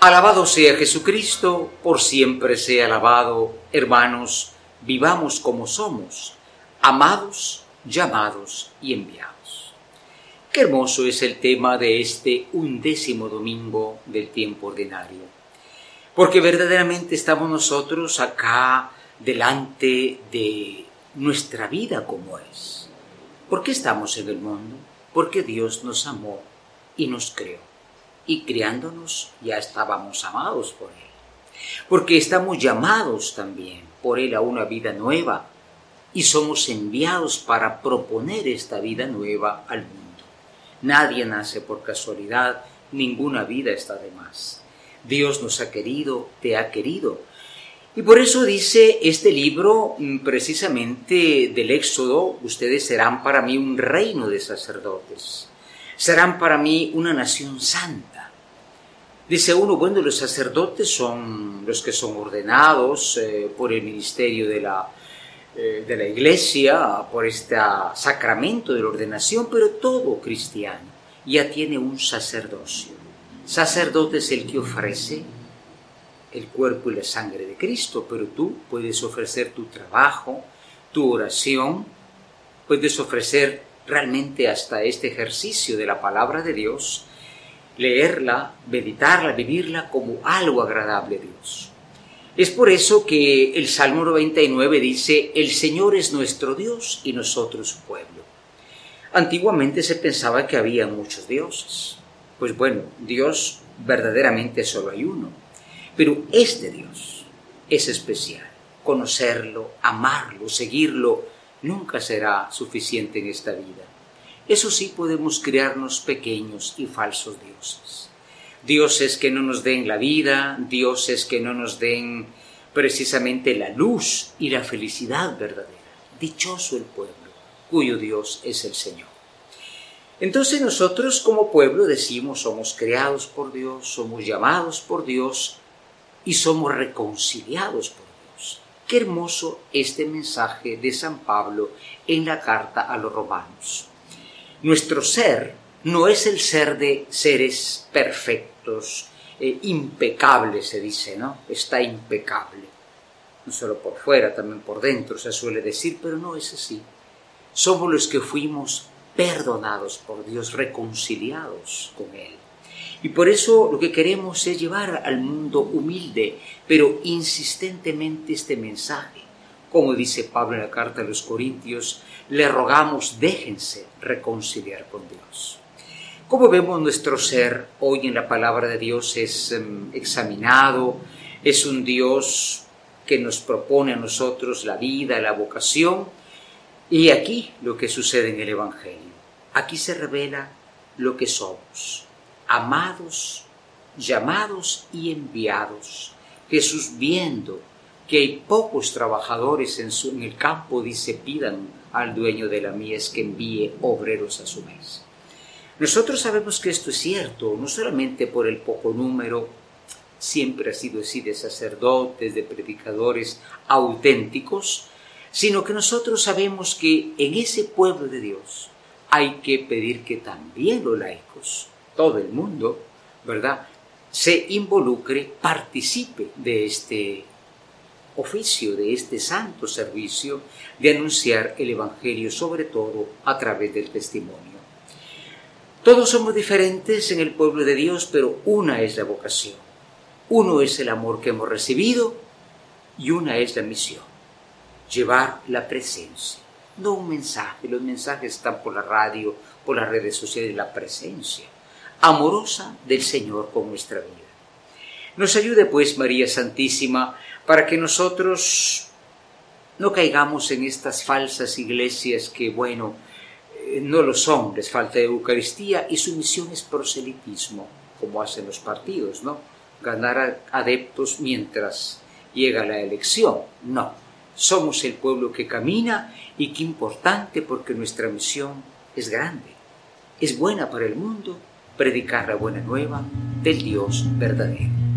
Alabado sea Jesucristo, por siempre sea alabado, hermanos, vivamos como somos, amados, llamados y enviados. Qué hermoso es el tema de este undécimo domingo del tiempo ordinario, porque verdaderamente estamos nosotros acá delante de nuestra vida como es. ¿Por qué estamos en el mundo? Porque Dios nos amó y nos creó y criándonos ya estábamos amados por Él. Porque estamos llamados también por Él a una vida nueva y somos enviados para proponer esta vida nueva al mundo. Nadie nace por casualidad, ninguna vida está de más. Dios nos ha querido, te ha querido. Y por eso dice este libro mm, precisamente del Éxodo, ustedes serán para mí un reino de sacerdotes, serán para mí una nación santa Dice uno, bueno, los sacerdotes son los que son ordenados eh, por el ministerio de la, eh, de la iglesia, por este sacramento de la ordenación, pero todo cristiano ya tiene un sacerdocio. Sacerdote es el que ofrece el cuerpo y la sangre de Cristo, pero tú puedes ofrecer tu trabajo, tu oración, puedes ofrecer realmente hasta este ejercicio de la palabra de Dios leerla, meditarla, vivirla como algo agradable a Dios. Es por eso que el Salmo 99 dice, el Señor es nuestro Dios y nosotros su pueblo. Antiguamente se pensaba que había muchos dioses. Pues bueno, Dios verdaderamente solo hay uno. Pero este Dios es especial. Conocerlo, amarlo, seguirlo, nunca será suficiente en esta vida. Eso sí podemos crearnos pequeños y falsos dioses. Dioses que no nos den la vida, dioses que no nos den precisamente la luz y la felicidad verdadera. Dichoso el pueblo, cuyo Dios es el Señor. Entonces nosotros como pueblo decimos somos creados por Dios, somos llamados por Dios y somos reconciliados por Dios. Qué hermoso este mensaje de San Pablo en la carta a los romanos. Nuestro ser no es el ser de seres perfectos, eh, impecables se dice, ¿no? Está impecable. No solo por fuera, también por dentro se suele decir, pero no es así. Somos los que fuimos perdonados por Dios, reconciliados con Él. Y por eso lo que queremos es llevar al mundo humilde, pero insistentemente este mensaje como dice Pablo en la carta de los Corintios, le rogamos déjense reconciliar con Dios. Como vemos nuestro ser hoy en la palabra de Dios es em, examinado, es un Dios que nos propone a nosotros la vida, la vocación, y aquí lo que sucede en el Evangelio. Aquí se revela lo que somos, amados, llamados y enviados. Jesús viendo que hay pocos trabajadores en, su, en el campo, dice, pidan al dueño de la mies que envíe obreros a su mes. Nosotros sabemos que esto es cierto, no solamente por el poco número, siempre ha sido así de sacerdotes, de predicadores auténticos, sino que nosotros sabemos que en ese pueblo de Dios hay que pedir que también los laicos, todo el mundo, ¿verdad?, se involucre, participe de este oficio de este santo servicio de anunciar el Evangelio, sobre todo a través del testimonio. Todos somos diferentes en el pueblo de Dios, pero una es la vocación, uno es el amor que hemos recibido y una es la misión, llevar la presencia, no un mensaje, los mensajes están por la radio, por las redes sociales, la presencia amorosa del Señor con nuestra vida. Nos ayude pues María Santísima para que nosotros no caigamos en estas falsas iglesias que, bueno, eh, no lo son, les falta Eucaristía y su misión es proselitismo, como hacen los partidos, ¿no? Ganar adeptos mientras llega la elección. No, somos el pueblo que camina y qué importante porque nuestra misión es grande, es buena para el mundo, predicar la buena nueva del Dios verdadero.